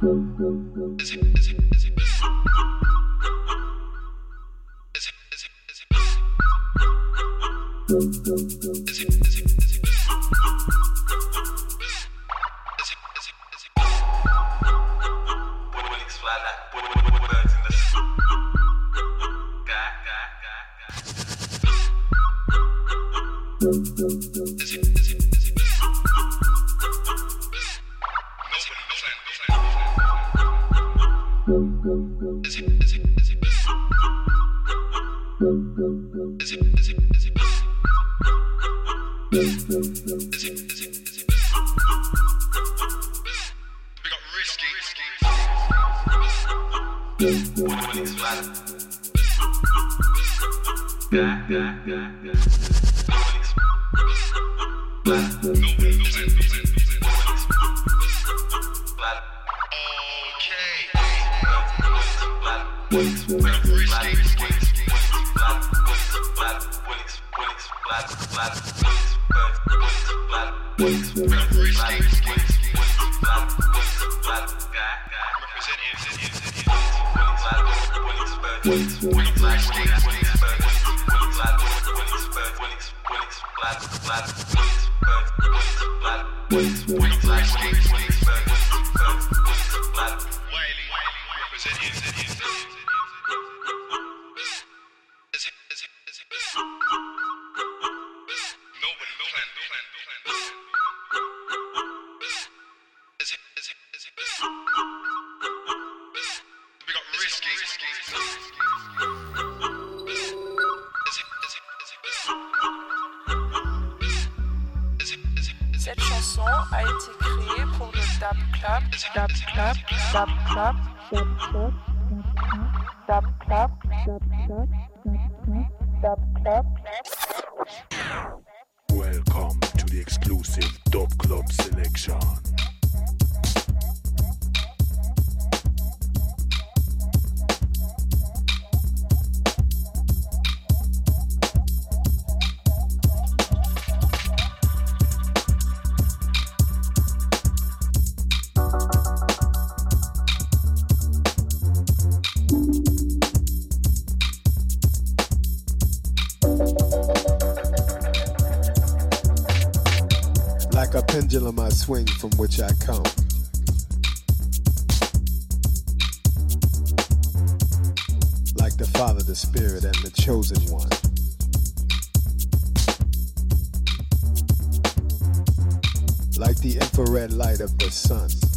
Thank you. club club club club club club welcome to the exclusive dub club selection. Swing from which I come. Like the Father, the Spirit, and the chosen one. Like the infrared light of the sun.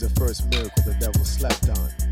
The first miracle the devil slept on.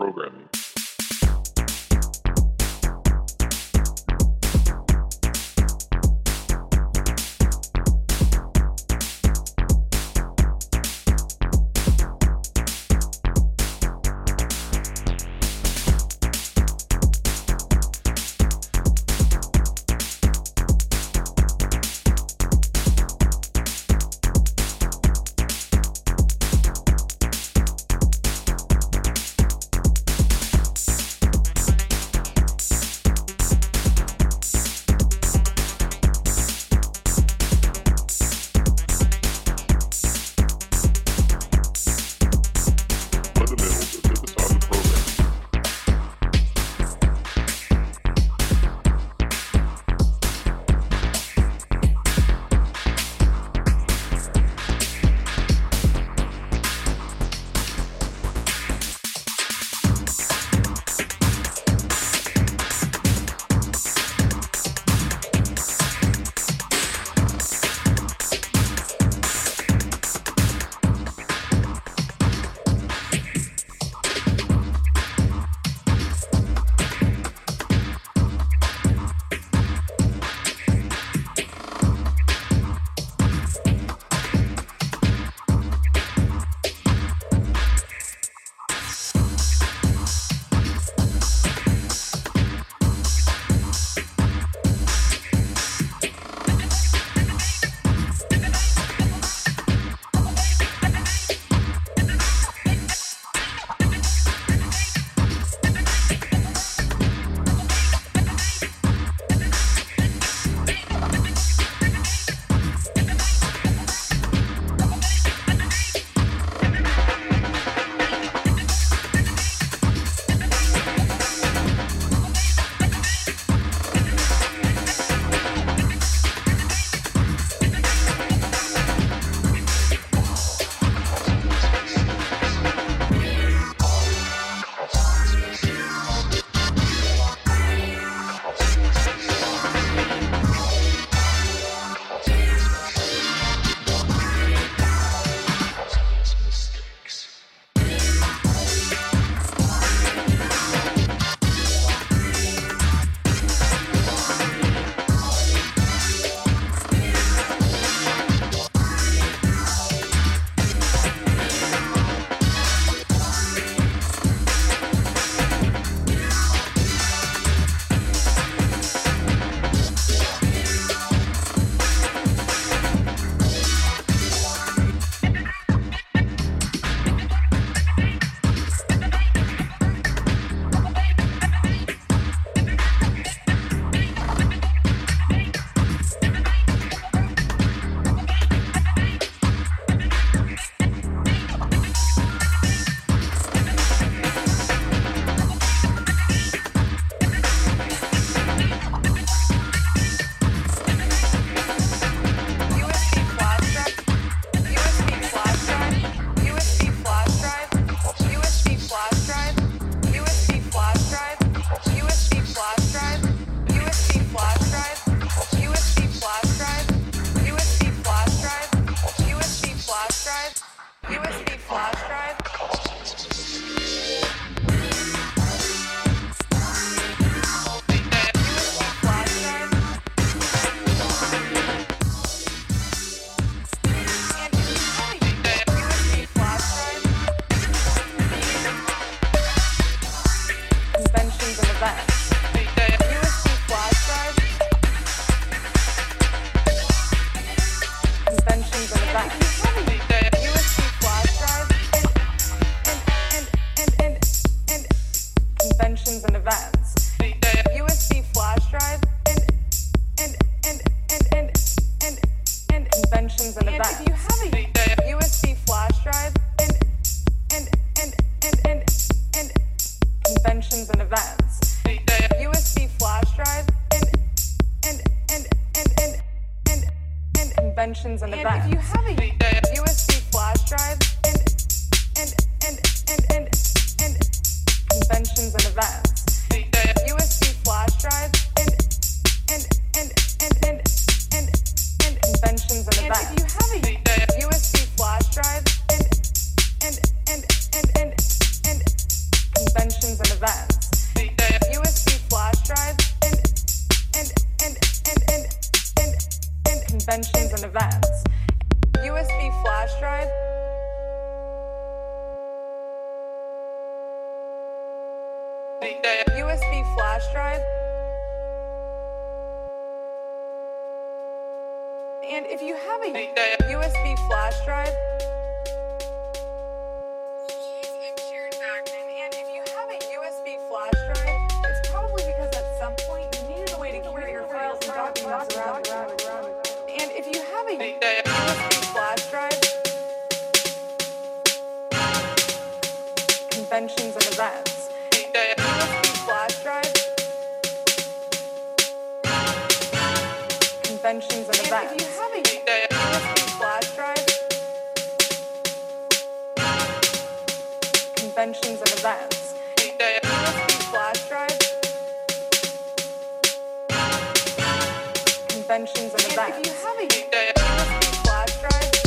programming. questions in the and back. If you USB flash drive. And if you have a USB flash drive. And if you have a USB flash drive, it's probably because at some point you needed a way to carry your files and documents around. And if you have a USB flash drive, conventions and events. conventions and events. Conventions and events. Conventions and events. If you have a flash drive.